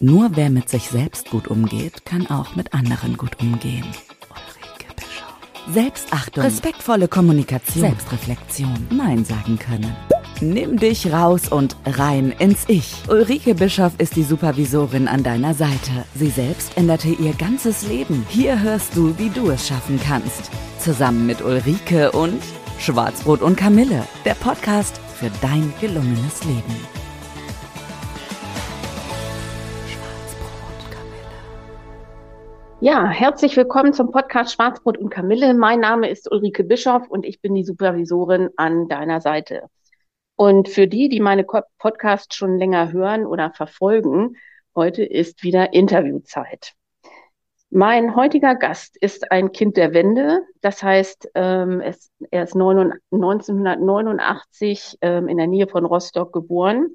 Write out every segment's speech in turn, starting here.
Nur wer mit sich selbst gut umgeht, kann auch mit anderen gut umgehen. Ulrike Bischof. Selbstachtung, respektvolle Kommunikation, Selbstreflexion, Nein sagen können. Nimm dich raus und rein ins Ich. Ulrike Bischof ist die Supervisorin an deiner Seite. Sie selbst änderte ihr ganzes Leben. Hier hörst du, wie du es schaffen kannst. Zusammen mit Ulrike und Schwarzbrot und Kamille, der Podcast für dein gelungenes Leben. Ja, herzlich willkommen zum Podcast Schwarzbrot und Kamille. Mein Name ist Ulrike Bischof und ich bin die Supervisorin an deiner Seite. Und für die, die meine Podcasts schon länger hören oder verfolgen, heute ist wieder Interviewzeit. Mein heutiger Gast ist ein Kind der Wende. Das heißt, ähm, es, er ist 1989 ähm, in der Nähe von Rostock geboren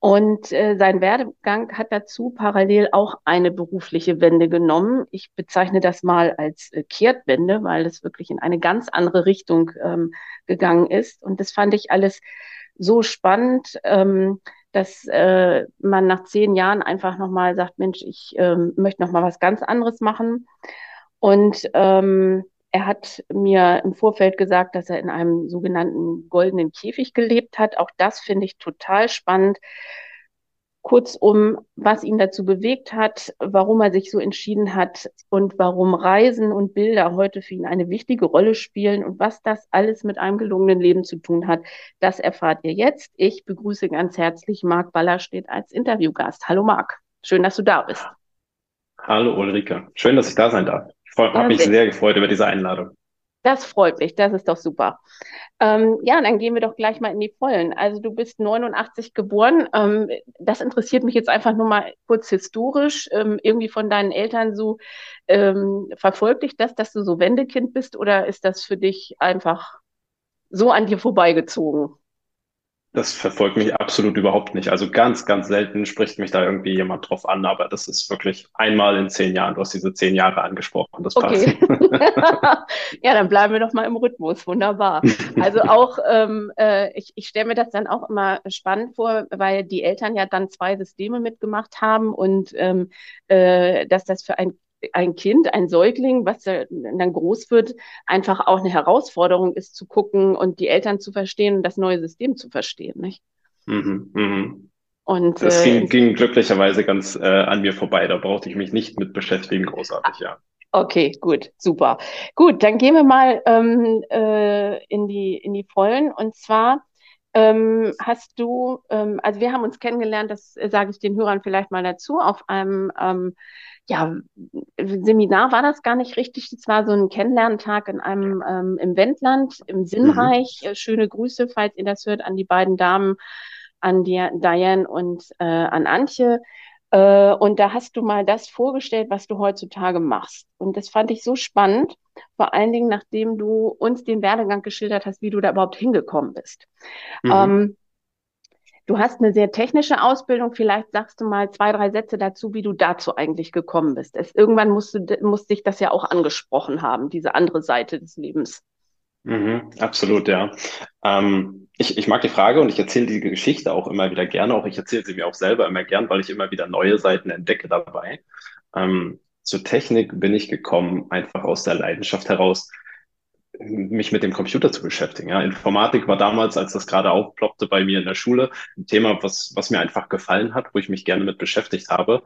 und äh, sein Werdegang hat dazu parallel auch eine berufliche Wende genommen. Ich bezeichne das mal als äh, Kehrtwende, weil es wirklich in eine ganz andere Richtung ähm, gegangen ist. Und das fand ich alles so spannend, ähm, dass äh, man nach zehn Jahren einfach nochmal sagt, Mensch, ich ähm, möchte nochmal was ganz anderes machen. Und ähm, er hat mir im Vorfeld gesagt, dass er in einem sogenannten goldenen Käfig gelebt hat. Auch das finde ich total spannend. Kurzum, was ihn dazu bewegt hat, warum er sich so entschieden hat und warum Reisen und Bilder heute für ihn eine wichtige Rolle spielen und was das alles mit einem gelungenen Leben zu tun hat, das erfahrt ihr jetzt. Ich begrüße ganz herzlich Marc Ballerstedt als Interviewgast. Hallo Marc, schön, dass du da bist. Hallo Ulrike, schön, dass ich da sein darf. Ich habe mich sehr gefreut über diese Einladung. Das freut mich, das ist doch super. Ähm, ja, dann gehen wir doch gleich mal in die Vollen. Also du bist 89 geboren. Ähm, das interessiert mich jetzt einfach nur mal kurz historisch. Ähm, irgendwie von deinen Eltern so ähm, verfolgt dich das, dass du so Wendekind bist oder ist das für dich einfach so an dir vorbeigezogen? Das verfolgt mich absolut überhaupt nicht. Also ganz, ganz selten spricht mich da irgendwie jemand drauf an, aber das ist wirklich einmal in zehn Jahren. Du hast diese zehn Jahre angesprochen, das okay. passt. ja, dann bleiben wir doch mal im Rhythmus. Wunderbar. Also auch, ähm, äh, ich, ich stelle mir das dann auch immer spannend vor, weil die Eltern ja dann zwei Systeme mitgemacht haben und ähm, äh, dass das für ein ein Kind, ein Säugling, was dann groß wird, einfach auch eine Herausforderung ist zu gucken und die Eltern zu verstehen und das neue System zu verstehen, nicht? Mhm, mhm. Und das äh, ging, ging, glücklicherweise ganz äh, an mir vorbei. Da brauchte ich mich nicht mit beschäftigen, großartig, ja. Okay, gut, super. Gut, dann gehen wir mal ähm, äh, in die in die Vollen. Und zwar ähm, hast du, ähm, also wir haben uns kennengelernt, das sage ich den Hörern vielleicht mal dazu, auf einem ähm, ja, Seminar war das gar nicht richtig. Es war so ein Kennenlerntag in einem ähm, im Wendland, im Sinnreich. Mhm. Schöne Grüße, falls ihr das hört, an die beiden Damen, an die, Diane und äh, an Antje. Äh, und da hast du mal das vorgestellt, was du heutzutage machst. Und das fand ich so spannend, vor allen Dingen, nachdem du uns den Werdegang geschildert hast, wie du da überhaupt hingekommen bist. Mhm. Ähm, Du hast eine sehr technische Ausbildung. Vielleicht sagst du mal zwei, drei Sätze dazu, wie du dazu eigentlich gekommen bist. Es, irgendwann musst du, musste dich das ja auch angesprochen haben, diese andere Seite des Lebens. Mhm, absolut, ja. Ähm, ich, ich mag die Frage und ich erzähle die Geschichte auch immer wieder gerne. Auch ich erzähle sie mir auch selber immer gern, weil ich immer wieder neue Seiten entdecke dabei. Ähm, zur Technik bin ich gekommen, einfach aus der Leidenschaft heraus, mich mit dem Computer zu beschäftigen. Ja, Informatik war damals, als das gerade aufploppte bei mir in der Schule, ein Thema, was, was mir einfach gefallen hat, wo ich mich gerne mit beschäftigt habe.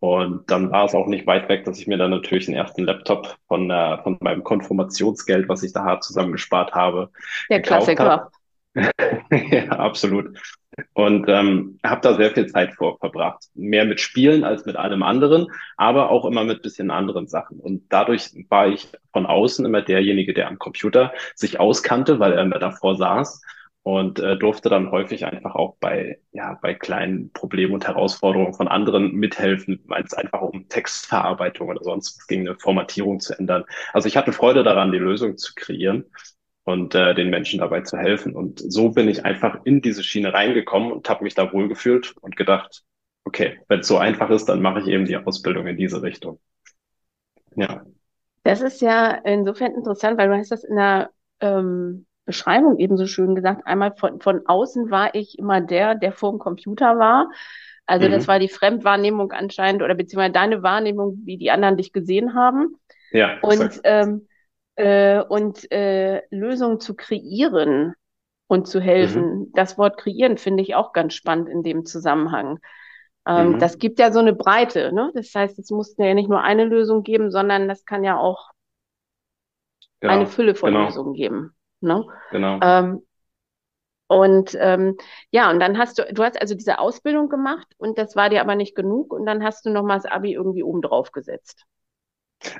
Und dann war es auch nicht weit weg, dass ich mir dann natürlich den ersten Laptop von, äh, von meinem Konfirmationsgeld, was ich da hart zusammengespart habe, der Klassiker. Hab. ja, absolut. Und ähm, habe da sehr viel Zeit vor verbracht. Mehr mit Spielen als mit allem anderen, aber auch immer mit bisschen anderen Sachen. Und dadurch war ich von außen immer derjenige, der am Computer sich auskannte, weil er immer davor saß und äh, durfte dann häufig einfach auch bei, ja, bei kleinen Problemen und Herausforderungen von anderen mithelfen, weil es einfach um Textverarbeitung oder sonst ging, eine Formatierung zu ändern. Also ich hatte Freude daran, die Lösung zu kreieren und äh, den Menschen dabei zu helfen. Und so bin ich einfach in diese Schiene reingekommen und habe mich da wohlgefühlt und gedacht, okay, wenn es so einfach ist, dann mache ich eben die Ausbildung in diese Richtung. Ja. Das ist ja insofern interessant, weil du hast das in der ähm, Beschreibung eben so schön gesagt. Einmal von, von außen war ich immer der, der vor dem Computer war Also mhm. das war die Fremdwahrnehmung anscheinend oder beziehungsweise deine Wahrnehmung, wie die anderen dich gesehen haben. Ja. Und, ähm, äh, und äh, Lösungen zu kreieren und zu helfen. Mhm. Das Wort kreieren finde ich auch ganz spannend in dem Zusammenhang. Ähm, mhm. Das gibt ja so eine Breite. Ne? Das heißt, es muss ja nicht nur eine Lösung geben, sondern das kann ja auch genau. eine Fülle von genau. Lösungen geben. Ne? Genau. Ähm, und ähm, ja, und dann hast du, du hast also diese Ausbildung gemacht und das war dir aber nicht genug und dann hast du nochmal das Abi irgendwie oben drauf gesetzt.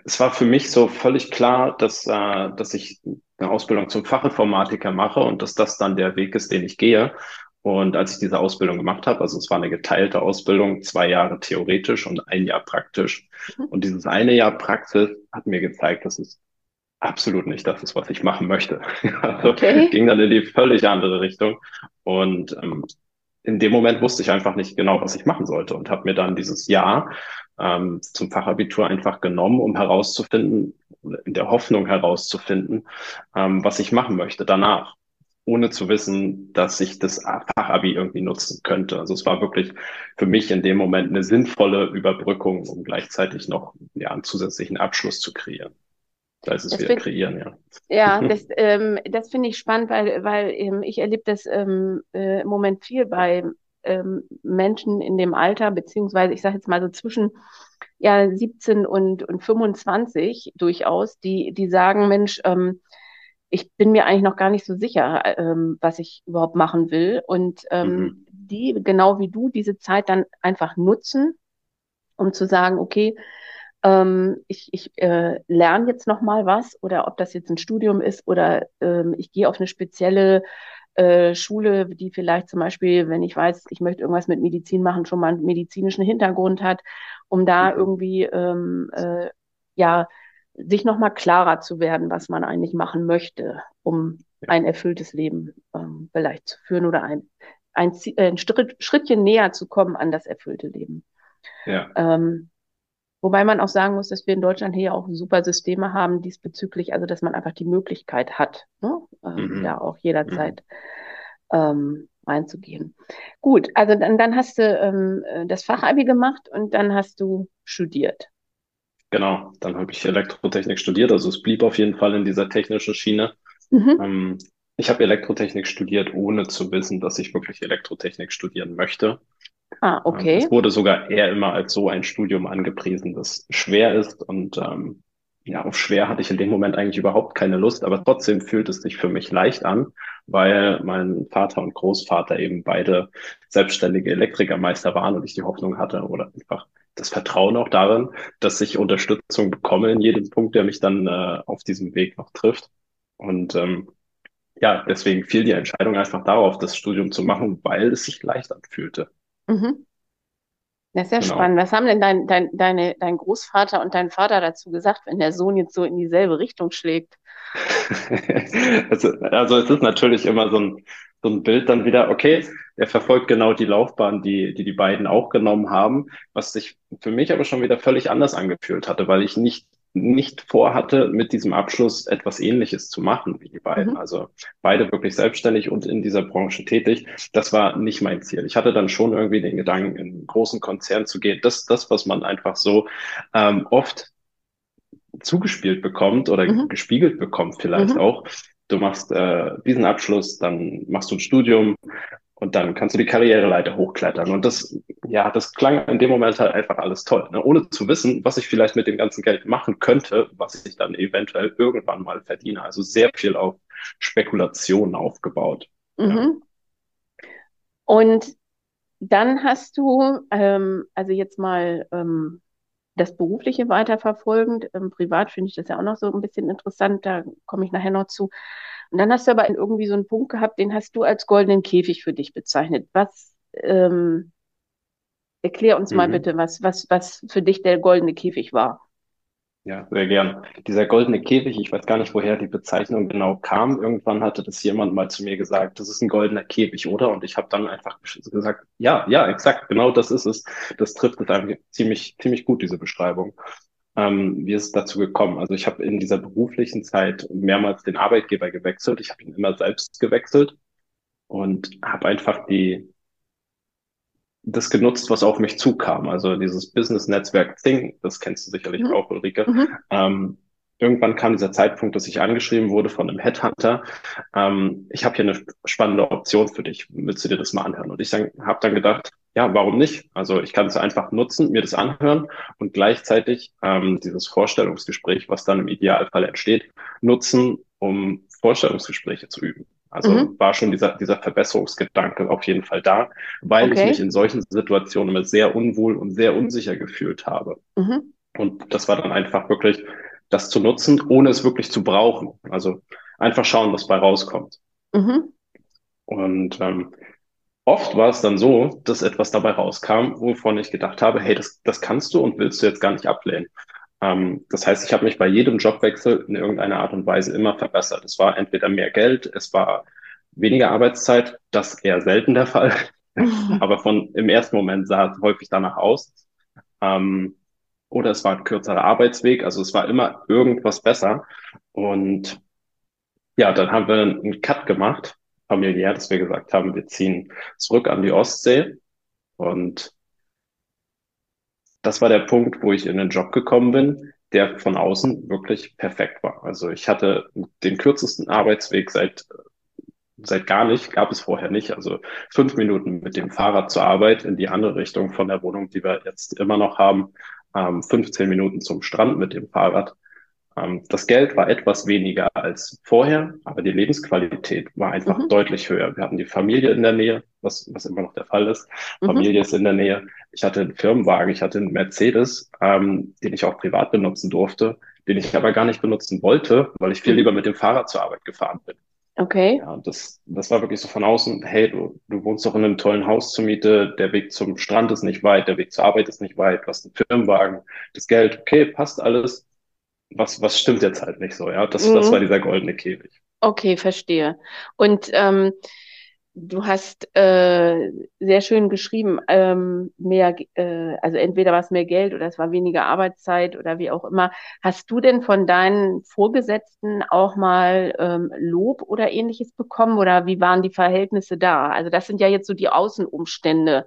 Es war für mich so völlig klar, dass, äh, dass ich eine Ausbildung zum Fachinformatiker mache und dass das dann der Weg ist, den ich gehe. Und als ich diese Ausbildung gemacht habe, also es war eine geteilte Ausbildung, zwei Jahre theoretisch und ein Jahr praktisch. Mhm. Und dieses eine Jahr Praxis hat mir gezeigt, dass es absolut nicht das ist, was ich machen möchte. also okay. ging dann in die völlig andere Richtung. Und ähm, in dem Moment wusste ich einfach nicht genau, was ich machen sollte und habe mir dann dieses Jahr ähm, zum Fachabitur einfach genommen, um herauszufinden, in der Hoffnung herauszufinden, ähm, was ich machen möchte danach ohne zu wissen, dass ich das Fachabi irgendwie nutzen könnte. Also es war wirklich für mich in dem Moment eine sinnvolle Überbrückung, um gleichzeitig noch ja, einen zusätzlichen Abschluss zu kreieren. Da ist es das wieder find, kreieren, ja. Ja, das, ähm, das finde ich spannend, weil, weil ähm, ich erlebe das ähm, äh, im Moment viel bei ähm, Menschen in dem Alter, beziehungsweise ich sage jetzt mal so zwischen ja, 17 und, und 25 durchaus, die, die sagen, Mensch, ähm, ich bin mir eigentlich noch gar nicht so sicher, ähm, was ich überhaupt machen will. Und ähm, mhm. die, genau wie du, diese Zeit dann einfach nutzen, um zu sagen, okay, ähm, ich, ich äh, lerne jetzt noch mal was oder ob das jetzt ein Studium ist oder ähm, ich gehe auf eine spezielle äh, Schule, die vielleicht zum Beispiel, wenn ich weiß, ich möchte irgendwas mit Medizin machen, schon mal einen medizinischen Hintergrund hat, um da mhm. irgendwie ähm, äh, ja sich noch mal klarer zu werden, was man eigentlich machen möchte, um ein erfülltes Leben ähm, vielleicht zu führen oder ein, ein, ein Schrittchen näher zu kommen an das erfüllte Leben. Ja. Ähm, wobei man auch sagen muss, dass wir in Deutschland hier auch super Systeme haben diesbezüglich, also dass man einfach die Möglichkeit hat, ne? ähm, mhm. ja auch jederzeit mhm. ähm, reinzugehen. Gut, also dann, dann hast du ähm, das Fachabi gemacht und dann hast du studiert. Genau, dann habe ich Elektrotechnik studiert, also es blieb auf jeden Fall in dieser technischen Schiene. Mhm. Ähm, ich habe Elektrotechnik studiert, ohne zu wissen, dass ich wirklich Elektrotechnik studieren möchte. Ah, okay. Es wurde sogar eher immer als so ein Studium angepriesen, das schwer ist und ähm, ja, auf schwer hatte ich in dem Moment eigentlich überhaupt keine Lust, aber trotzdem fühlt es sich für mich leicht an, weil mein Vater und Großvater eben beide selbstständige Elektrikermeister waren und ich die Hoffnung hatte oder einfach das Vertrauen auch darin, dass ich Unterstützung bekomme in jedem Punkt, der mich dann äh, auf diesem Weg noch trifft. Und ähm, ja, deswegen fiel die Entscheidung einfach darauf, das Studium zu machen, weil es sich leicht anfühlte. Mhm. Das ist ja genau. spannend. Was haben denn dein, dein, deine, dein Großvater und dein Vater dazu gesagt, wenn der Sohn jetzt so in dieselbe Richtung schlägt? also, also es ist natürlich immer so ein, so ein Bild dann wieder, okay, er verfolgt genau die Laufbahn, die, die die beiden auch genommen haben, was sich für mich aber schon wieder völlig anders angefühlt hatte, weil ich nicht nicht vorhatte, mit diesem Abschluss etwas Ähnliches zu machen wie die beiden. Mhm. Also beide wirklich selbstständig und in dieser Branche tätig. Das war nicht mein Ziel. Ich hatte dann schon irgendwie den Gedanken, in einen großen Konzern zu gehen. Das, das, was man einfach so ähm, oft zugespielt bekommt oder mhm. gespiegelt bekommt vielleicht mhm. auch. Du machst äh, diesen Abschluss, dann machst du ein Studium und dann kannst du die Karriereleiter hochklettern. Und das, ja, das klang in dem Moment halt einfach alles toll, ne? ohne zu wissen, was ich vielleicht mit dem ganzen Geld machen könnte, was ich dann eventuell irgendwann mal verdiene. Also sehr viel auf Spekulationen aufgebaut. Mhm. Ja. Und dann hast du, ähm, also jetzt mal ähm, das Berufliche weiterverfolgend. Ähm, privat finde ich das ja auch noch so ein bisschen interessant, da komme ich nachher noch zu. Und dann hast du aber irgendwie so einen Punkt gehabt, den hast du als goldenen Käfig für dich bezeichnet. Was, ähm, erklär uns mhm. mal bitte, was, was, was für dich der goldene Käfig war. Ja, sehr gern. Dieser goldene Käfig, ich weiß gar nicht, woher die Bezeichnung genau kam. Irgendwann hatte das jemand mal zu mir gesagt, das ist ein goldener Käfig, oder? Und ich habe dann einfach gesagt, ja, ja, exakt, genau das ist es. Das trifft es einfach ziemlich, ziemlich gut, diese Beschreibung. Ähm, wie ist es dazu gekommen? Also ich habe in dieser beruflichen Zeit mehrmals den Arbeitgeber gewechselt. Ich habe ihn immer selbst gewechselt und habe einfach die das genutzt, was auf mich zukam. Also dieses Business-Netzwerk Thing, das kennst du sicherlich mhm. auch, Ulrike. Mhm. Ähm, irgendwann kam dieser Zeitpunkt, dass ich angeschrieben wurde von einem Headhunter. Ähm, ich habe hier eine spannende Option für dich. Willst du dir das mal anhören? Und ich habe dann gedacht, ja, warum nicht? Also ich kann es einfach nutzen, mir das anhören und gleichzeitig ähm, dieses Vorstellungsgespräch, was dann im Idealfall entsteht, nutzen, um Vorstellungsgespräche zu üben. Also mhm. war schon dieser, dieser Verbesserungsgedanke auf jeden Fall da, weil okay. ich mich in solchen Situationen immer sehr unwohl und sehr unsicher gefühlt habe. Mhm. Und das war dann einfach wirklich das zu nutzen, ohne es wirklich zu brauchen. Also einfach schauen, was bei rauskommt. Mhm. Und ähm, oft war es dann so, dass etwas dabei rauskam, wovon ich gedacht habe, hey, das, das kannst du und willst du jetzt gar nicht ablehnen. Ähm, das heißt, ich habe mich bei jedem Jobwechsel in irgendeiner Art und Weise immer verbessert. Es war entweder mehr Geld, es war weniger Arbeitszeit, das eher selten der Fall. Aber von im ersten Moment sah es häufig danach aus. Ähm, oder es war ein kürzerer Arbeitsweg. Also es war immer irgendwas besser. Und ja, dann haben wir einen Cut gemacht, familiär, dass wir gesagt haben, wir ziehen zurück an die Ostsee. Und das war der Punkt, wo ich in den Job gekommen bin, der von außen wirklich perfekt war. Also ich hatte den kürzesten Arbeitsweg seit seit gar nicht, gab es vorher nicht. Also fünf Minuten mit dem Fahrrad zur Arbeit in die andere Richtung von der Wohnung, die wir jetzt immer noch haben, ähm, 15 Minuten zum Strand mit dem Fahrrad. Ähm, das Geld war etwas weniger als vorher, aber die Lebensqualität war einfach mhm. deutlich höher. Wir hatten die Familie in der Nähe, was, was immer noch der Fall ist. Mhm. Familie ist in der Nähe. Ich hatte einen Firmenwagen, ich hatte einen Mercedes, ähm, den ich auch privat benutzen durfte, den ich aber gar nicht benutzen wollte, weil ich viel mhm. lieber mit dem Fahrrad zur Arbeit gefahren bin. Okay. Ja, das, das war wirklich so von außen, hey, du, du wohnst doch in einem tollen Haus zur Miete, der Weg zum Strand ist nicht weit, der Weg zur Arbeit ist nicht weit, du hast einen Firmenwagen, das Geld, okay, passt alles. Was, was stimmt jetzt halt nicht so, ja? Das, mhm. das war dieser goldene Käfig. Okay, verstehe. Und ähm, Du hast äh, sehr schön geschrieben, ähm, mehr, äh, also entweder war es mehr Geld oder es war weniger Arbeitszeit oder wie auch immer. Hast du denn von deinen Vorgesetzten auch mal ähm, Lob oder ähnliches bekommen oder wie waren die Verhältnisse da? Also das sind ja jetzt so die Außenumstände,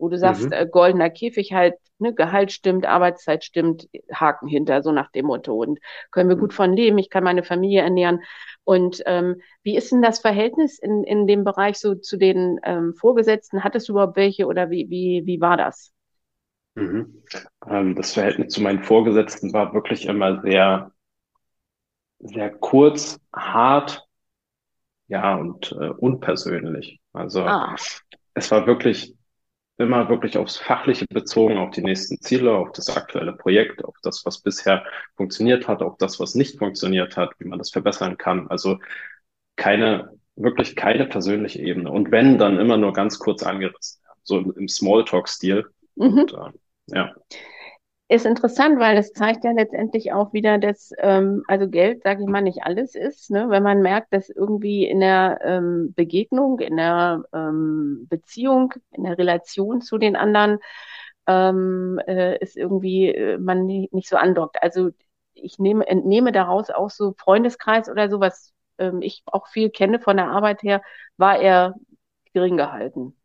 wo du sagst, mhm. äh, goldener Käfig halt, ne, Gehalt stimmt, Arbeitszeit stimmt, Haken hinter, so nach dem Motto. Und können wir mhm. gut von leben, ich kann meine Familie ernähren. Und ähm, wie ist denn das Verhältnis in, in dem Bereich so zu den ähm, Vorgesetzten? Hattest du überhaupt welche oder wie, wie, wie war das? Mhm. Ähm, das Verhältnis zu meinen Vorgesetzten war wirklich immer sehr, sehr kurz, hart, ja, und äh, unpersönlich. Also ah. es war wirklich immer wirklich aufs Fachliche bezogen, auf die nächsten Ziele, auf das aktuelle Projekt, auf das, was bisher funktioniert hat, auf das, was nicht funktioniert hat, wie man das verbessern kann. Also keine, wirklich keine persönliche Ebene. Und wenn, dann immer nur ganz kurz angerissen, so im Smalltalk-Stil. Mhm. Und, äh, ja ist interessant, weil es zeigt ja letztendlich auch wieder, dass ähm, also Geld, sage ich mal, nicht alles ist. Ne? Wenn man merkt, dass irgendwie in der ähm, Begegnung, in der ähm, Beziehung, in der Relation zu den anderen ähm, äh, ist irgendwie äh, man nicht, nicht so andockt. Also ich nehme, entnehme daraus auch so Freundeskreis oder so, was ähm, ich auch viel kenne von der Arbeit her, war er gering gehalten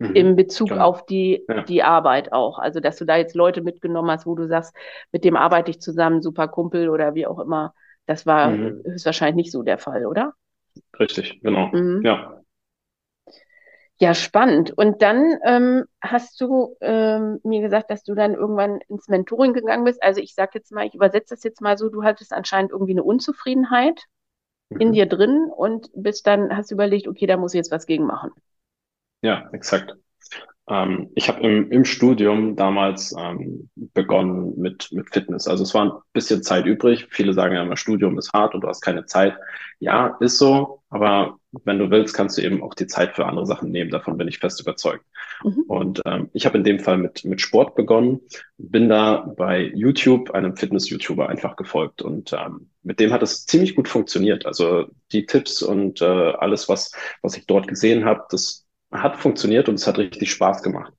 mhm. im Bezug Klar. auf die, ja. die Arbeit auch. Also, dass du da jetzt Leute mitgenommen hast, wo du sagst, mit dem arbeite ich zusammen, super Kumpel oder wie auch immer. Das war mhm. höchstwahrscheinlich nicht so der Fall, oder? Richtig, genau. Mhm. Ja. Ja, spannend. Und dann ähm, hast du ähm, mir gesagt, dass du dann irgendwann ins Mentoring gegangen bist. Also ich sage jetzt mal, ich übersetze das jetzt mal so, du hattest anscheinend irgendwie eine Unzufriedenheit mhm. in dir drin und bist dann, hast überlegt, okay, da muss ich jetzt was gegen machen. Ja, exakt. Ähm, ich habe im, im Studium damals ähm, begonnen mit, mit Fitness. Also es war ein bisschen Zeit übrig. Viele sagen ja immer, Studium ist hart und du hast keine Zeit. Ja, ist so. Aber wenn du willst, kannst du eben auch die Zeit für andere Sachen nehmen. Davon bin ich fest überzeugt. Mhm. Und ähm, ich habe in dem Fall mit, mit Sport begonnen, bin da bei YouTube, einem Fitness-YouTuber, einfach gefolgt. Und ähm, mit dem hat es ziemlich gut funktioniert. Also die Tipps und äh, alles, was, was ich dort gesehen habe, das hat funktioniert und es hat richtig Spaß gemacht.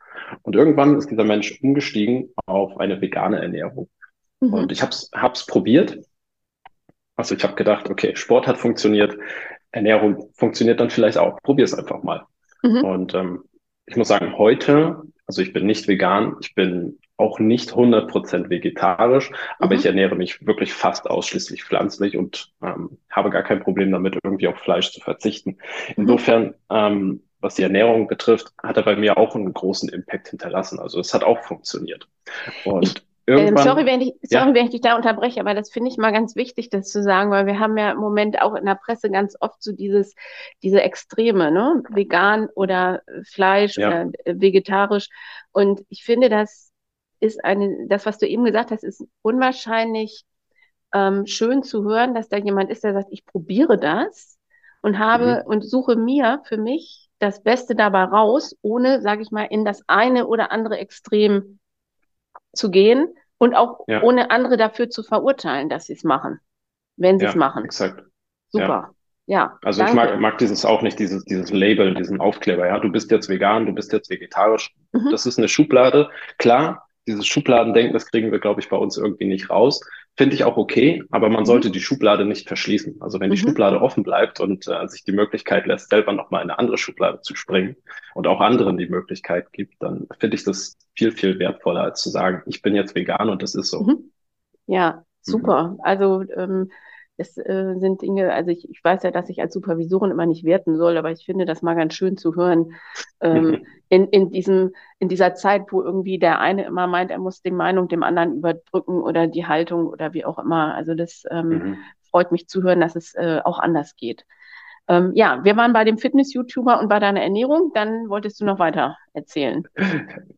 Und irgendwann ist dieser Mensch umgestiegen auf eine vegane Ernährung. Mhm. Und ich habe es hab's probiert. Also ich habe gedacht, okay, Sport hat funktioniert, Ernährung funktioniert dann vielleicht auch. Probier es einfach mal. Mhm. Und ähm, ich muss sagen, heute, also ich bin nicht vegan, ich bin auch nicht 100% vegetarisch, aber mhm. ich ernähre mich wirklich fast ausschließlich pflanzlich und ähm, habe gar kein Problem damit, irgendwie auf Fleisch zu verzichten. Mhm. Insofern, ähm, was die Ernährung betrifft, hat er bei mir auch einen großen Impact hinterlassen. Also es hat auch funktioniert. Und ähm, sorry, wenn ich, sorry ja. wenn ich dich da unterbreche, aber das finde ich mal ganz wichtig, das zu sagen, weil wir haben ja im Moment auch in der Presse ganz oft so dieses, diese Extreme, ne? Vegan oder Fleisch ja. oder vegetarisch. Und ich finde, das ist eine, das, was du eben gesagt hast, ist unwahrscheinlich ähm, schön zu hören, dass da jemand ist, der sagt, ich probiere das und habe mhm. und suche mir für mich das Beste dabei raus, ohne, sage ich mal, in das eine oder andere Extrem zu gehen und auch ja. ohne andere dafür zu verurteilen, dass sie es machen, wenn sie es ja, machen. Exakt. Super. Ja. also danke. ich mag, mag dieses auch nicht, dieses, dieses Label, diesen Aufkleber. Ja, du bist jetzt vegan, du bist jetzt vegetarisch. Mhm. Das ist eine Schublade. Klar, dieses Schubladendenken, das kriegen wir, glaube ich, bei uns irgendwie nicht raus. Finde ich auch okay, aber man mhm. sollte die Schublade nicht verschließen. Also wenn die mhm. Schublade offen bleibt und äh, sich die Möglichkeit lässt, selber nochmal in eine andere Schublade zu springen und auch anderen die Möglichkeit gibt, dann finde ich das viel, viel wertvoller, als zu sagen, ich bin jetzt vegan und das ist so. Mhm. Ja, super. Mhm. Also ähm, es äh, sind Dinge, also ich, ich weiß ja, dass ich als Supervisorin immer nicht werten soll, aber ich finde das mal ganz schön zu hören, ähm, in, in, diesem, in dieser Zeit, wo irgendwie der eine immer meint, er muss die Meinung dem anderen überdrücken oder die Haltung oder wie auch immer. Also das ähm, mhm. freut mich zu hören, dass es äh, auch anders geht. Ähm, ja, wir waren bei dem Fitness-YouTuber und bei deiner Ernährung. Dann wolltest du noch weiter erzählen.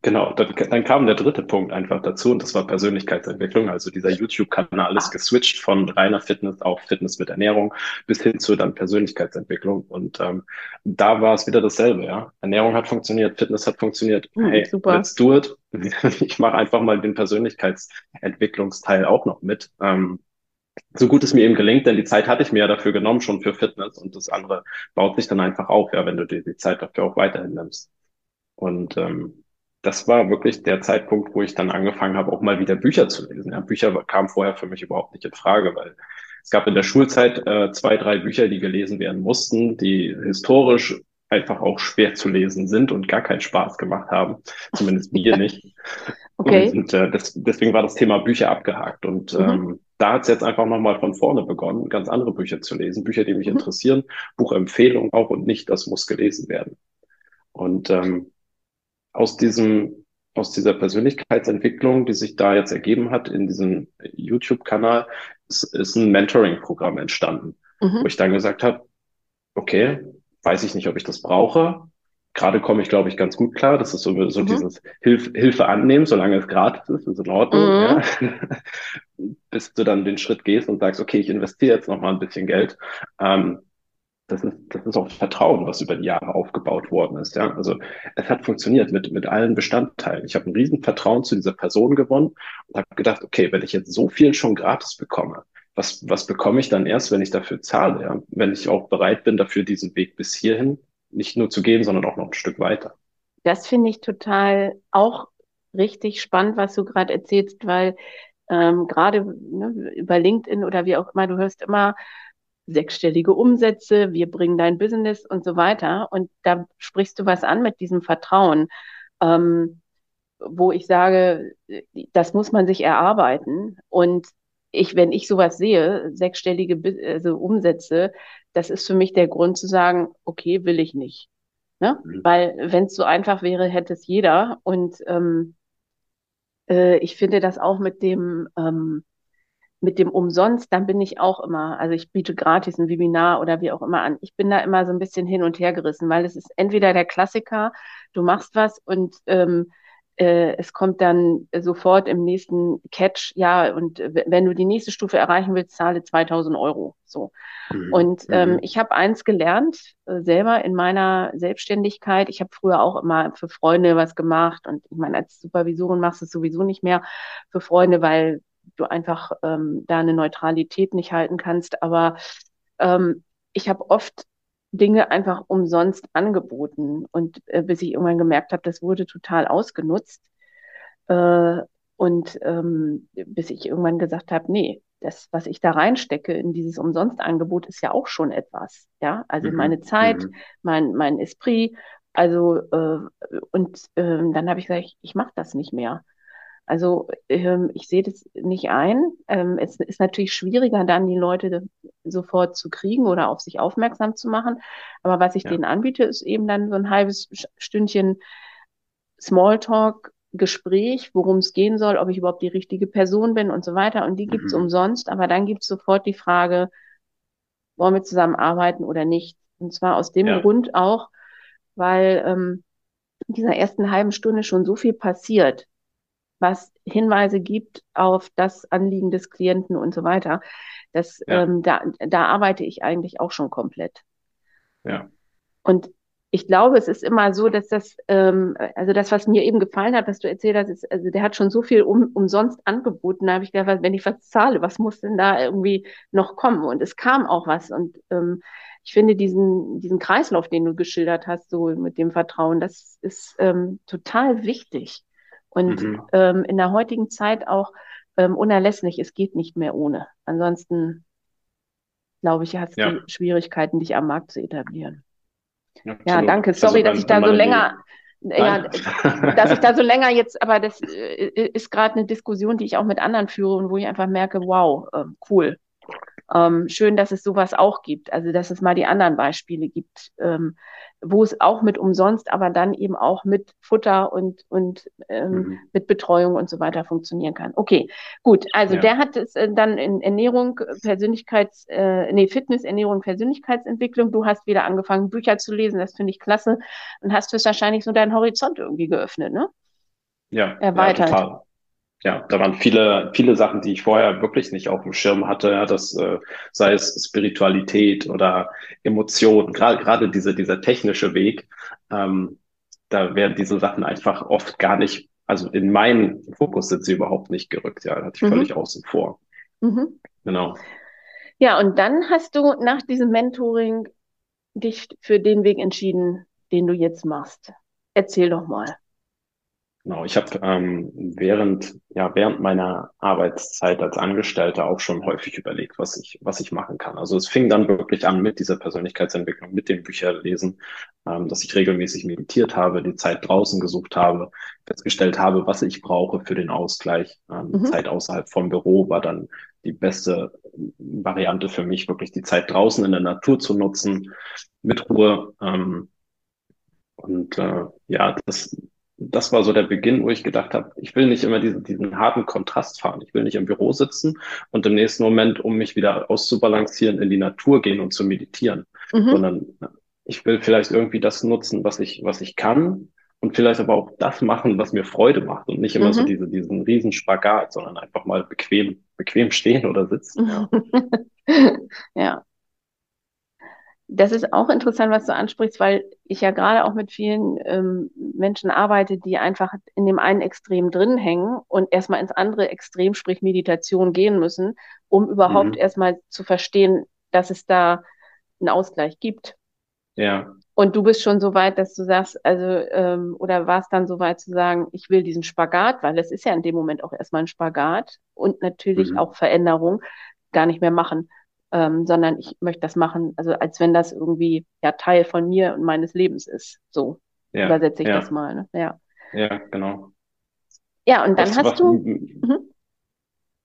Genau, dann, dann kam der dritte Punkt einfach dazu und das war Persönlichkeitsentwicklung. Also dieser YouTube-Kanal ist geswitcht von reiner Fitness auf Fitness mit Ernährung bis hin zu dann Persönlichkeitsentwicklung. Und ähm, da war es wieder dasselbe, ja. Ernährung hat funktioniert, Fitness hat funktioniert. Hm, hey, super. let's do it. Ich mache einfach mal den Persönlichkeitsentwicklungsteil auch noch mit. Ähm, so gut es mir eben gelingt, denn die Zeit hatte ich mir ja dafür genommen, schon für Fitness und das andere baut sich dann einfach auf, ja, wenn du dir die Zeit dafür auch weiterhin nimmst. Und ähm, das war wirklich der Zeitpunkt, wo ich dann angefangen habe, auch mal wieder Bücher zu lesen. Ja, Bücher kamen vorher für mich überhaupt nicht in Frage, weil es gab in der Schulzeit äh, zwei, drei Bücher, die gelesen werden mussten, die historisch einfach auch schwer zu lesen sind und gar keinen Spaß gemacht haben. Zumindest mir nicht. Okay. Und äh, das, deswegen war das Thema Bücher abgehakt. Und mhm. ähm, da hat es jetzt einfach nochmal von vorne begonnen, ganz andere Bücher zu lesen, Bücher, die mich mhm. interessieren, Buchempfehlungen auch und nicht, das muss gelesen werden. Und ähm, aus diesem, aus dieser Persönlichkeitsentwicklung, die sich da jetzt ergeben hat in diesem YouTube-Kanal, ist, ist ein Mentoring-Programm entstanden, mhm. wo ich dann gesagt habe, okay, weiß ich nicht, ob ich das brauche. Gerade komme ich, glaube ich, ganz gut klar. Das ist so, so mhm. dieses Hilf, Hilfe annehmen, solange es gratis ist, ist in Ordnung. Mhm. Ja. Bis du dann den Schritt gehst und sagst, okay, ich investiere jetzt noch mal ein bisschen Geld. Ähm, das ist, das ist auch Vertrauen, was über die Jahre aufgebaut worden ist. Ja, also es hat funktioniert mit, mit allen Bestandteilen. Ich habe ein riesen Vertrauen zu dieser Person gewonnen und habe gedacht, okay, wenn ich jetzt so viel schon gratis bekomme, was, was bekomme ich dann erst, wenn ich dafür zahle? Ja? Wenn ich auch bereit bin, dafür diesen Weg bis hierhin nicht nur zu gehen, sondern auch noch ein Stück weiter. Das finde ich total auch richtig spannend, was du gerade erzählst, weil ähm, gerade ne, über LinkedIn oder wie auch immer, du hörst immer sechsstellige Umsätze, wir bringen dein Business und so weiter. Und da sprichst du was an mit diesem Vertrauen, ähm, wo ich sage, das muss man sich erarbeiten. Und ich, wenn ich sowas sehe, sechsstellige also Umsätze, das ist für mich der Grund zu sagen, okay, will ich nicht. Ne? Mhm. Weil wenn es so einfach wäre, hätte es jeder. Und ähm, äh, ich finde das auch mit dem ähm, mit dem umsonst, dann bin ich auch immer, also ich biete gratis ein Webinar oder wie auch immer an. Ich bin da immer so ein bisschen hin und her gerissen, weil es ist entweder der Klassiker, du machst was und ähm, äh, es kommt dann sofort im nächsten Catch, ja, und wenn du die nächste Stufe erreichen willst, zahle 2000 Euro. So. Mhm. Und ähm, mhm. ich habe eins gelernt, äh, selber in meiner Selbstständigkeit. Ich habe früher auch immer für Freunde was gemacht und ich meine, als Supervisorin machst du es sowieso nicht mehr für Freunde, weil du einfach ähm, da eine Neutralität nicht halten kannst. Aber ähm, ich habe oft Dinge einfach umsonst angeboten und äh, bis ich irgendwann gemerkt habe, das wurde total ausgenutzt äh, und ähm, bis ich irgendwann gesagt habe, nee, das, was ich da reinstecke in dieses Umsonstangebot, ist ja auch schon etwas, ja, also mhm. meine Zeit, mhm. mein mein Esprit Also, äh, und äh, dann habe ich gesagt, ich, ich mache das nicht mehr. Also ähm, ich sehe das nicht ein. Ähm, es ist natürlich schwieriger, dann die Leute sofort zu kriegen oder auf sich aufmerksam zu machen. Aber was ich ja. denen anbiete, ist eben dann so ein halbes Stündchen Smalltalk, Gespräch, worum es gehen soll, ob ich überhaupt die richtige Person bin und so weiter. Und die gibt's mhm. umsonst. Aber dann gibt's sofort die Frage, wollen wir zusammenarbeiten oder nicht? Und zwar aus dem ja. Grund auch, weil ähm, in dieser ersten halben Stunde schon so viel passiert, was Hinweise gibt auf das Anliegen des Klienten und so weiter. Das, ja. ähm, da, da arbeite ich eigentlich auch schon komplett. Ja. Und ich glaube, es ist immer so, dass das, ähm, also das, was mir eben gefallen hat, was du erzählt hast, ist, also der hat schon so viel um, umsonst angeboten. Da habe ich gedacht, wenn ich was zahle, was muss denn da irgendwie noch kommen? Und es kam auch was. Und ähm, ich finde diesen, diesen Kreislauf, den du geschildert hast, so mit dem Vertrauen, das ist ähm, total wichtig. Und mhm. ähm, in der heutigen Zeit auch ähm, unerlässlich. Es geht nicht mehr ohne. Ansonsten, glaube ich, hast ja. du Schwierigkeiten, dich am Markt zu etablieren. Ja, ja danke. Also Sorry, also, dass ich da so länger, ja, dass ich da so länger jetzt, aber das äh, ist gerade eine Diskussion, die ich auch mit anderen führe und wo ich einfach merke, wow, äh, cool. Ähm, schön, dass es sowas auch gibt. Also, dass es mal die anderen Beispiele gibt, ähm, wo es auch mit umsonst, aber dann eben auch mit Futter und, und ähm, mhm. mit Betreuung und so weiter funktionieren kann. Okay, gut. Also, ja. der hat es äh, dann in Ernährung, Persönlichkeits, äh, nee, Fitness, Ernährung, Persönlichkeitsentwicklung. Du hast wieder angefangen, Bücher zu lesen. Das finde ich klasse. Und hast wahrscheinlich so deinen Horizont irgendwie geöffnet, ne? Ja, erweitert. Ja, total ja, da waren viele, viele Sachen, die ich vorher wirklich nicht auf dem Schirm hatte. Ja, das äh, sei es Spiritualität oder Emotionen, gerade gerade diese dieser technische Weg, ähm, da werden diese Sachen einfach oft gar nicht, also in meinen Fokus sind sie überhaupt nicht gerückt. Ja, da hatte ich mhm. völlig außen vor. Mhm. Genau. Ja, und dann hast du nach diesem Mentoring dich für den Weg entschieden, den du jetzt machst. Erzähl doch mal. Genau, ich habe ähm, während ja während meiner Arbeitszeit als Angestellter auch schon häufig überlegt, was ich was ich machen kann. Also es fing dann wirklich an mit dieser Persönlichkeitsentwicklung, mit dem Bücherlesen, ähm, dass ich regelmäßig meditiert habe, die Zeit draußen gesucht habe, festgestellt habe, was ich brauche für den Ausgleich. Ähm, mhm. Zeit außerhalb vom Büro war dann die beste Variante für mich, wirklich die Zeit draußen in der Natur zu nutzen, mit Ruhe. Ähm, und äh, ja, das das war so der Beginn, wo ich gedacht habe, ich will nicht immer diesen, diesen harten Kontrast fahren. Ich will nicht im Büro sitzen und im nächsten Moment, um mich wieder auszubalancieren, in die Natur gehen und zu meditieren, mhm. sondern ich will vielleicht irgendwie das nutzen, was ich, was ich kann und vielleicht aber auch das machen, was mir Freude macht und nicht immer mhm. so diese, diesen riesen Spagat, sondern einfach mal bequem, bequem stehen oder sitzen. Ja. ja das ist auch interessant, was du ansprichst, weil ich ja gerade auch mit vielen ähm, Menschen arbeite, die einfach in dem einen Extrem drin hängen und erstmal ins andere Extrem, sprich Meditation, gehen müssen, um überhaupt mhm. erstmal zu verstehen, dass es da einen Ausgleich gibt. Ja. Und du bist schon so weit, dass du sagst, also, ähm, oder warst dann so weit zu sagen, ich will diesen Spagat, weil es ist ja in dem Moment auch erstmal ein Spagat und natürlich mhm. auch Veränderung, gar nicht mehr machen ähm, sondern ich möchte das machen, also als wenn das irgendwie ja Teil von mir und meines Lebens ist. So ja, übersetze ich ja. das mal. Ne? Ja. ja, genau. Ja, und dann was, hast was, du. Mhm.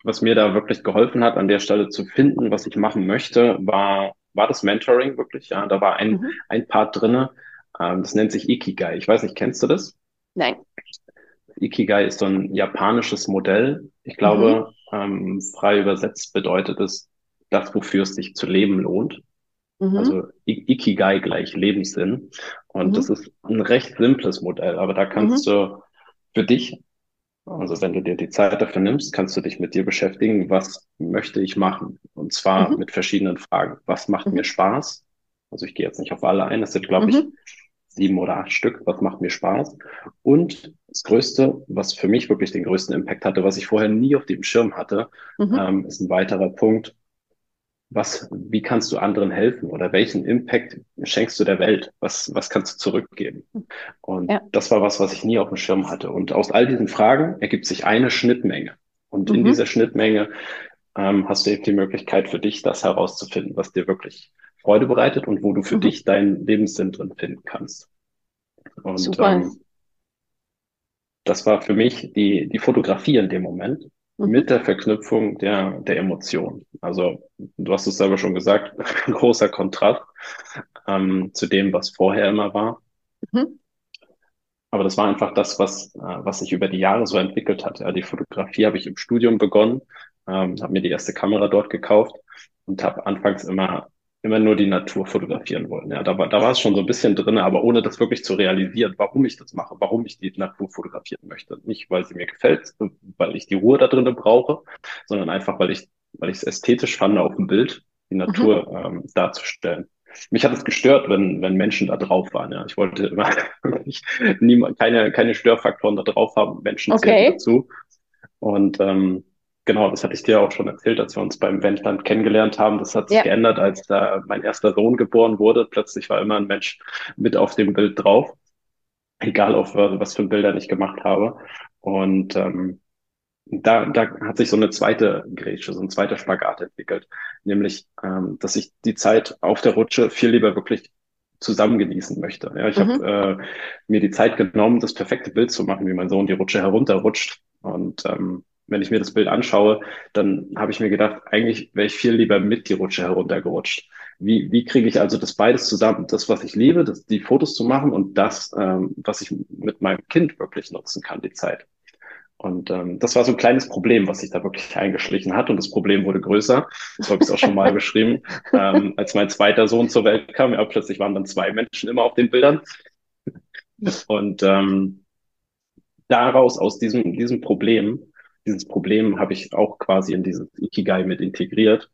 Was mir da wirklich geholfen hat, an der Stelle zu finden, was ich machen möchte, war, war das Mentoring wirklich. Ja, da war ein, mhm. ein Part drinne. Ähm, das nennt sich Ikigai. Ich weiß nicht, kennst du das? Nein. Ikigai ist so ein japanisches Modell. Ich glaube, mhm. ähm, frei übersetzt bedeutet es das, wofür es sich zu leben lohnt. Mhm. Also Ikigai gleich Lebenssinn. Und mhm. das ist ein recht simples Modell, aber da kannst mhm. du für dich, also wenn du dir die Zeit dafür nimmst, kannst du dich mit dir beschäftigen, was möchte ich machen? Und zwar mhm. mit verschiedenen Fragen. Was macht mhm. mir Spaß? Also ich gehe jetzt nicht auf alle ein, das sind, glaube ich, mhm. sieben oder acht Stück. Was macht mir Spaß? Und das Größte, was für mich wirklich den größten Impact hatte, was ich vorher nie auf dem Schirm hatte, ähm, ist ein weiterer Punkt, was, wie kannst du anderen helfen oder welchen Impact schenkst du der Welt? Was, was kannst du zurückgeben? Und ja. das war was, was ich nie auf dem Schirm hatte. Und aus all diesen Fragen ergibt sich eine Schnittmenge. Und mhm. in dieser Schnittmenge ähm, hast du eben die Möglichkeit für dich, das herauszufinden, was dir wirklich Freude bereitet und wo du für mhm. dich deinen Lebenssinn drin finden kannst. Und Super. Ähm, das war für mich die, die Fotografie in dem Moment. Mit der Verknüpfung der, der Emotionen. Also du hast es selber schon gesagt, ein großer Kontrast ähm, zu dem, was vorher immer war. Mhm. Aber das war einfach das, was, äh, was sich über die Jahre so entwickelt hat. Ja, die Fotografie habe ich im Studium begonnen, ähm, habe mir die erste Kamera dort gekauft und habe anfangs immer immer nur die Natur fotografieren wollen. Ja, da war, da war es schon so ein bisschen drin, aber ohne das wirklich zu realisieren, warum ich das mache, warum ich die Natur fotografieren möchte. Nicht, weil sie mir gefällt, weil ich die Ruhe da drinnen brauche, sondern einfach, weil ich, weil ich es ästhetisch fand, auf dem Bild die Natur mhm. ähm, darzustellen. Mich hat es gestört, wenn, wenn Menschen da drauf waren. Ja. Ich wollte immer niemand, keine, keine Störfaktoren da drauf haben. Menschen okay. dazu. Und ähm, genau, das hatte ich dir auch schon erzählt, als wir uns beim Wendland kennengelernt haben. Das hat sich ja. geändert, als da mein erster Sohn geboren wurde. Plötzlich war immer ein Mensch mit auf dem Bild drauf. Egal auf was für Bilder ich gemacht habe. Und ähm, da, da hat sich so eine zweite Grätsche, so ein zweiter Spagat entwickelt. Nämlich, ähm, dass ich die Zeit auf der Rutsche viel lieber wirklich zusammen genießen möchte. Ja, ich mhm. habe äh, mir die Zeit genommen, das perfekte Bild zu machen, wie mein Sohn die Rutsche herunterrutscht. Und ähm, wenn ich mir das Bild anschaue, dann habe ich mir gedacht, eigentlich wäre ich viel lieber mit die Rutsche heruntergerutscht. Wie, wie kriege ich also das beides zusammen? Das, was ich liebe, das, die Fotos zu machen und das, ähm, was ich mit meinem Kind wirklich nutzen kann, die Zeit. Und ähm, das war so ein kleines Problem, was sich da wirklich eingeschlichen hat. Und das Problem wurde größer. So habe ich auch schon mal beschrieben. Ähm, als mein zweiter Sohn zur Welt kam, ja, plötzlich waren dann zwei Menschen immer auf den Bildern. Und ähm, daraus, aus diesem, diesem Problem, dieses Problem habe ich auch quasi in dieses Ikigai mit integriert.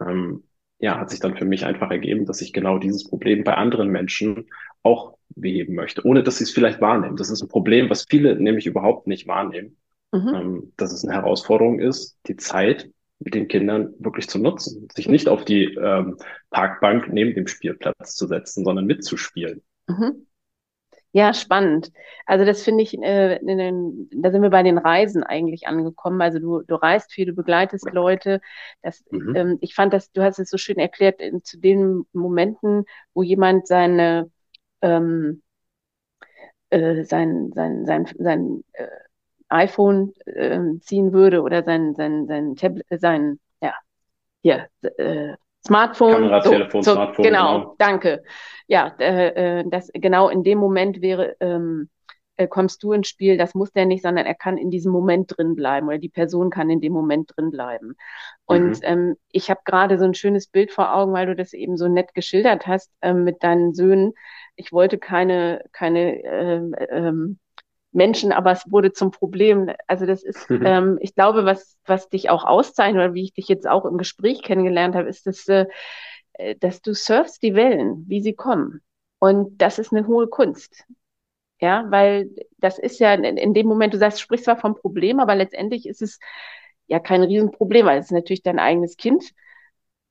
Ähm, ja, hat sich dann für mich einfach ergeben, dass ich genau dieses Problem bei anderen Menschen auch beheben möchte, ohne dass sie es vielleicht wahrnehmen. Das ist ein Problem, was viele nämlich überhaupt nicht wahrnehmen mhm. ähm, dass es eine Herausforderung ist, die Zeit mit den Kindern wirklich zu nutzen, sich nicht auf die ähm, Parkbank neben dem Spielplatz zu setzen, sondern mitzuspielen. Mhm. Ja, spannend. Also das finde ich, äh, den, da sind wir bei den Reisen eigentlich angekommen. Also du, du reist viel, du begleitest Leute. Das, mhm. ähm, ich fand das, du hast es so schön erklärt, in, zu den Momenten, wo jemand seine ähm, äh, sein, sein, sein, sein äh, iPhone äh, ziehen würde oder sein, sein, sein Tablet, äh, sein, ja, hier, äh, Smartphone. Kamera, so, Telefon, so, Smartphone. Genau, genau. danke. Ja, äh, äh, das genau in dem Moment wäre, ähm, äh, kommst du ins Spiel. Das muss der nicht, sondern er kann in diesem Moment drin bleiben oder die Person kann in dem Moment drin bleiben. Und mhm. ähm, ich habe gerade so ein schönes Bild vor Augen, weil du das eben so nett geschildert hast ähm, mit deinen Söhnen. Ich wollte keine, keine ähm, ähm, Menschen, aber es wurde zum Problem. Also das ist, mhm. ähm, ich glaube, was, was dich auch auszeichnet oder wie ich dich jetzt auch im Gespräch kennengelernt habe, ist, dass, äh, dass du surfst die Wellen, wie sie kommen. Und das ist eine hohe Kunst. Ja, weil das ist ja in, in dem Moment, du sagst, du sprichst zwar vom Problem, aber letztendlich ist es ja kein Riesenproblem, weil es ist natürlich dein eigenes Kind.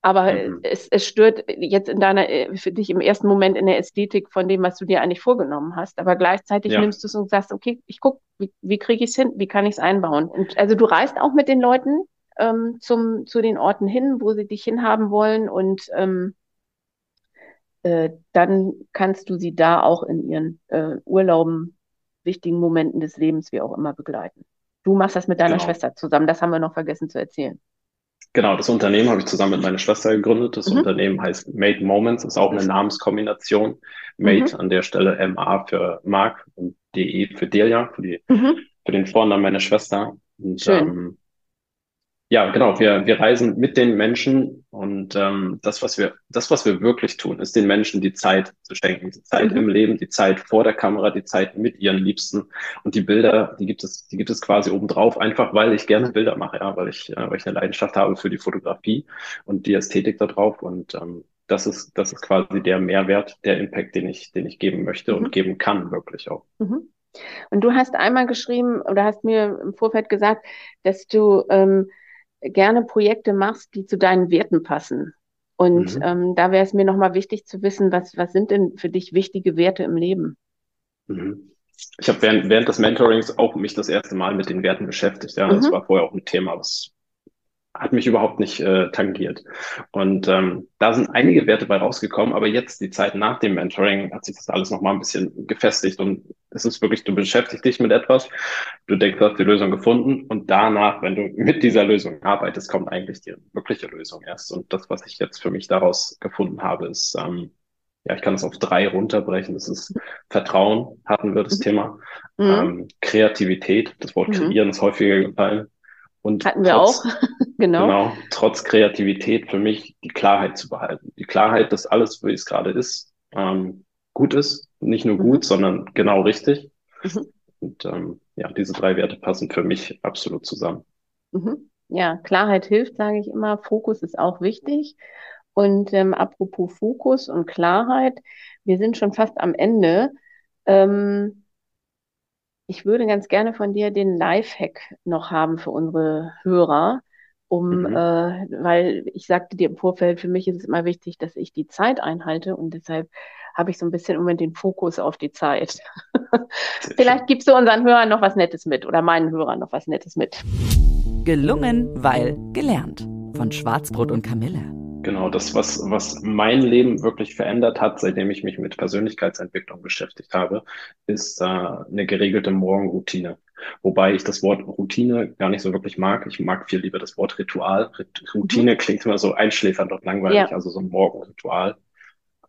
Aber mhm. es, es stört jetzt in deiner, äh, für dich im ersten Moment in der Ästhetik von dem, was du dir eigentlich vorgenommen hast. Aber gleichzeitig ja. nimmst du es und sagst, okay, ich guck, wie, wie kriege ich es hin? Wie kann ich es einbauen? Und also du reist auch mit den Leuten ähm, zum, zu den Orten hin, wo sie dich hinhaben wollen und ähm, äh, dann kannst du sie da auch in ihren äh, Urlauben, wichtigen Momenten des Lebens, wie auch immer, begleiten. Du machst das mit deiner genau. Schwester zusammen, das haben wir noch vergessen zu erzählen. Genau, das Unternehmen habe ich zusammen mit meiner Schwester gegründet. Das mhm. Unternehmen heißt Made Moments, ist auch eine Namenskombination. Made mhm. an der Stelle MA für Mark und DE für Delia, für, die, mhm. für den Vornamen meiner Schwester. Und, Schön. Ähm, ja, genau, wir, wir reisen mit den Menschen und ähm, das, was wir, das, was wir wirklich tun, ist den Menschen die Zeit zu schenken, die Zeit mhm. im Leben, die Zeit vor der Kamera, die Zeit mit ihren Liebsten. Und die Bilder, die gibt es, die gibt es quasi obendrauf, einfach weil ich gerne Bilder mache, ja, weil ich, äh, weil ich eine Leidenschaft habe für die Fotografie und die Ästhetik da drauf. Und ähm, das ist, das ist quasi der Mehrwert, der Impact, den ich, den ich geben möchte mhm. und geben kann, wirklich auch. Mhm. Und du hast einmal geschrieben oder hast mir im Vorfeld gesagt, dass du ähm, gerne Projekte machst, die zu deinen Werten passen. Und mhm. ähm, da wäre es mir nochmal wichtig zu wissen, was, was sind denn für dich wichtige Werte im Leben? Mhm. Ich habe während, während des Mentorings auch mich das erste Mal mit den Werten beschäftigt. Ja, mhm. das war vorher auch ein Thema, was hat mich überhaupt nicht äh, tangiert. Und ähm, da sind einige Werte bei rausgekommen, aber jetzt die Zeit nach dem Mentoring hat sich das alles nochmal ein bisschen gefestigt und es ist wirklich, du beschäftigst dich mit etwas, du denkst, du hast die Lösung gefunden und danach, wenn du mit dieser Lösung arbeitest, kommt eigentlich die wirkliche Lösung erst. Und das, was ich jetzt für mich daraus gefunden habe, ist, ähm, ja, ich kann es auf drei runterbrechen. Das ist Vertrauen, hatten wir das mhm. Thema. Mhm. Ähm, Kreativität, das Wort mhm. kreieren ist häufiger gefallen. Und hatten wir trotz, auch, genau. genau. Trotz Kreativität für mich die Klarheit zu behalten. Die Klarheit, dass alles, wie es gerade ist, ähm, gut ist. Nicht nur gut, mhm. sondern genau richtig. Mhm. Und ähm, ja, diese drei Werte passen für mich absolut zusammen. Mhm. Ja, Klarheit hilft, sage ich immer. Fokus ist auch wichtig. Und ähm, apropos Fokus und Klarheit, wir sind schon fast am Ende. Ähm, ich würde ganz gerne von dir den Lifehack noch haben für unsere Hörer, um, mhm. äh, weil ich sagte dir im Vorfeld, für mich ist es immer wichtig, dass ich die Zeit einhalte und deshalb habe ich so ein bisschen im Moment den Fokus auf die Zeit. Vielleicht gibst du unseren Hörern noch was Nettes mit oder meinen Hörern noch was Nettes mit. Gelungen, weil gelernt von Schwarzbrot und Kamille. Genau, das, was, was mein Leben wirklich verändert hat, seitdem ich mich mit Persönlichkeitsentwicklung beschäftigt habe, ist äh, eine geregelte Morgenroutine. Wobei ich das Wort Routine gar nicht so wirklich mag. Ich mag viel lieber das Wort Ritual. Routine mhm. klingt immer so einschläfernd und langweilig, ja. also so ein Morgenritual.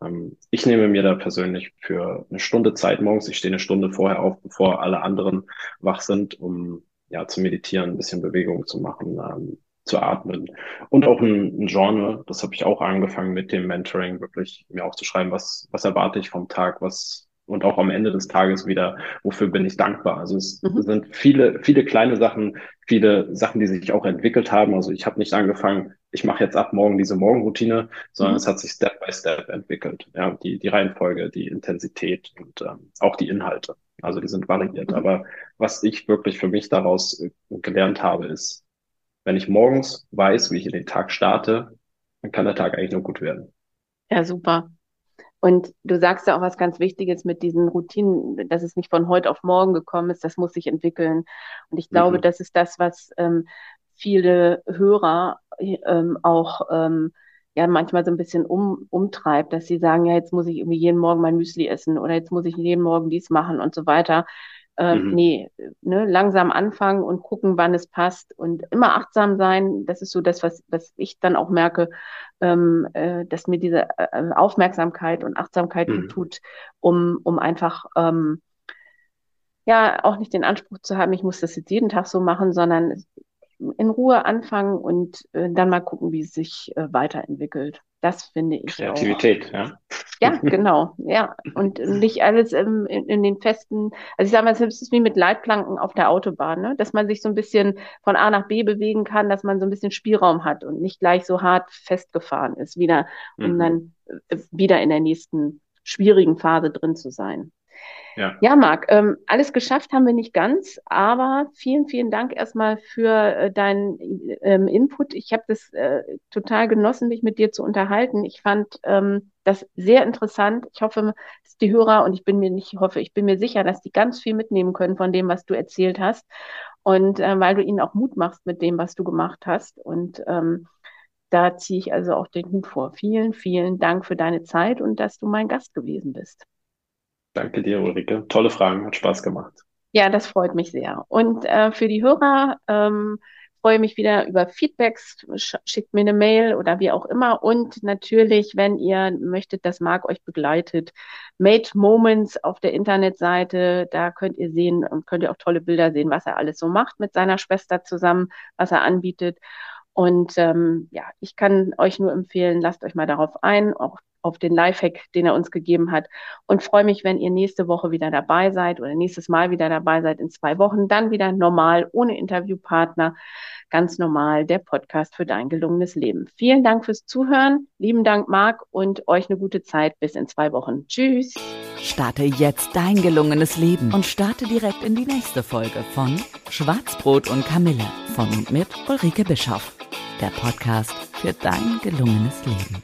Ähm, ich nehme mir da persönlich für eine Stunde Zeit morgens. Ich stehe eine Stunde vorher auf, bevor alle anderen wach sind, um ja zu meditieren, ein bisschen Bewegung zu machen, ähm, zu atmen. Und auch ein, ein Genre, das habe ich auch angefangen mit dem Mentoring, wirklich mir aufzuschreiben, was, was erwarte ich vom Tag, was und auch am Ende des Tages wieder, wofür bin ich dankbar. Also es mhm. sind viele, viele kleine Sachen, viele Sachen, die sich auch entwickelt haben. Also ich habe nicht angefangen, ich mache jetzt ab morgen diese Morgenroutine, sondern mhm. es hat sich Step by Step entwickelt. Ja, die, die Reihenfolge, die Intensität und ähm, auch die Inhalte. Also die sind variiert. Mhm. Aber was ich wirklich für mich daraus äh, gelernt habe, ist, wenn ich morgens weiß, wie ich in den Tag starte, dann kann der Tag eigentlich nur gut werden. Ja, super. Und du sagst ja auch was ganz Wichtiges mit diesen Routinen, dass es nicht von heute auf morgen gekommen ist, das muss sich entwickeln. Und ich glaube, mhm. das ist das, was ähm, viele Hörer ähm, auch ähm, ja manchmal so ein bisschen um, umtreibt, dass sie sagen, ja, jetzt muss ich irgendwie jeden Morgen mein Müsli essen oder jetzt muss ich jeden Morgen dies machen und so weiter. Äh, mhm. Nee, ne, langsam anfangen und gucken, wann es passt und immer achtsam sein. Das ist so das, was, was ich dann auch merke, ähm, äh, dass mir diese äh, Aufmerksamkeit und Achtsamkeit mhm. tut, um, um einfach ähm, ja auch nicht den Anspruch zu haben, ich muss das jetzt jeden Tag so machen, sondern in Ruhe anfangen und äh, dann mal gucken, wie es sich äh, weiterentwickelt. Das finde ich. Kreativität, auch. ja. Ja, genau, ja. Und nicht alles ähm, in, in, den festen, also ich sage mal, es ist wie mit Leitplanken auf der Autobahn, ne? dass man sich so ein bisschen von A nach B bewegen kann, dass man so ein bisschen Spielraum hat und nicht gleich so hart festgefahren ist, wieder, um mhm. dann äh, wieder in der nächsten schwierigen Phase drin zu sein. Ja, ja Marc, ähm, alles geschafft haben wir nicht ganz, aber vielen, vielen Dank erstmal für äh, deinen ähm, Input. Ich habe das äh, total genossen, mich mit dir zu unterhalten. Ich fand ähm, das sehr interessant. Ich hoffe, dass die Hörer und ich bin mir nicht hoffe, ich bin mir sicher, dass die ganz viel mitnehmen können von dem, was du erzählt hast und äh, weil du ihnen auch Mut machst mit dem, was du gemacht hast und ähm, da ziehe ich also auch den Hut vor. Vielen, vielen Dank für deine Zeit und dass du mein Gast gewesen bist. Danke dir, Ulrike. Tolle Fragen, hat Spaß gemacht. Ja, das freut mich sehr. Und äh, für die Hörer ähm, freue mich wieder über Feedbacks. Schickt mir eine Mail oder wie auch immer. Und natürlich, wenn ihr möchtet, dass Marc euch begleitet, Made Moments auf der Internetseite. Da könnt ihr sehen und könnt ihr auch tolle Bilder sehen, was er alles so macht mit seiner Schwester zusammen, was er anbietet. Und ähm, ja, ich kann euch nur empfehlen, lasst euch mal darauf ein, auch auf den Lifehack, den er uns gegeben hat. Und freue mich, wenn ihr nächste Woche wieder dabei seid oder nächstes Mal wieder dabei seid in zwei Wochen. Dann wieder normal, ohne Interviewpartner. Ganz normal, der Podcast für dein gelungenes Leben. Vielen Dank fürs Zuhören. Lieben Dank, Marc, und euch eine gute Zeit. Bis in zwei Wochen. Tschüss. Starte jetzt dein gelungenes Leben und starte direkt in die nächste Folge von Schwarzbrot und Kamille von und mit Ulrike Bischoff der Podcast für dein gelungenes Leben.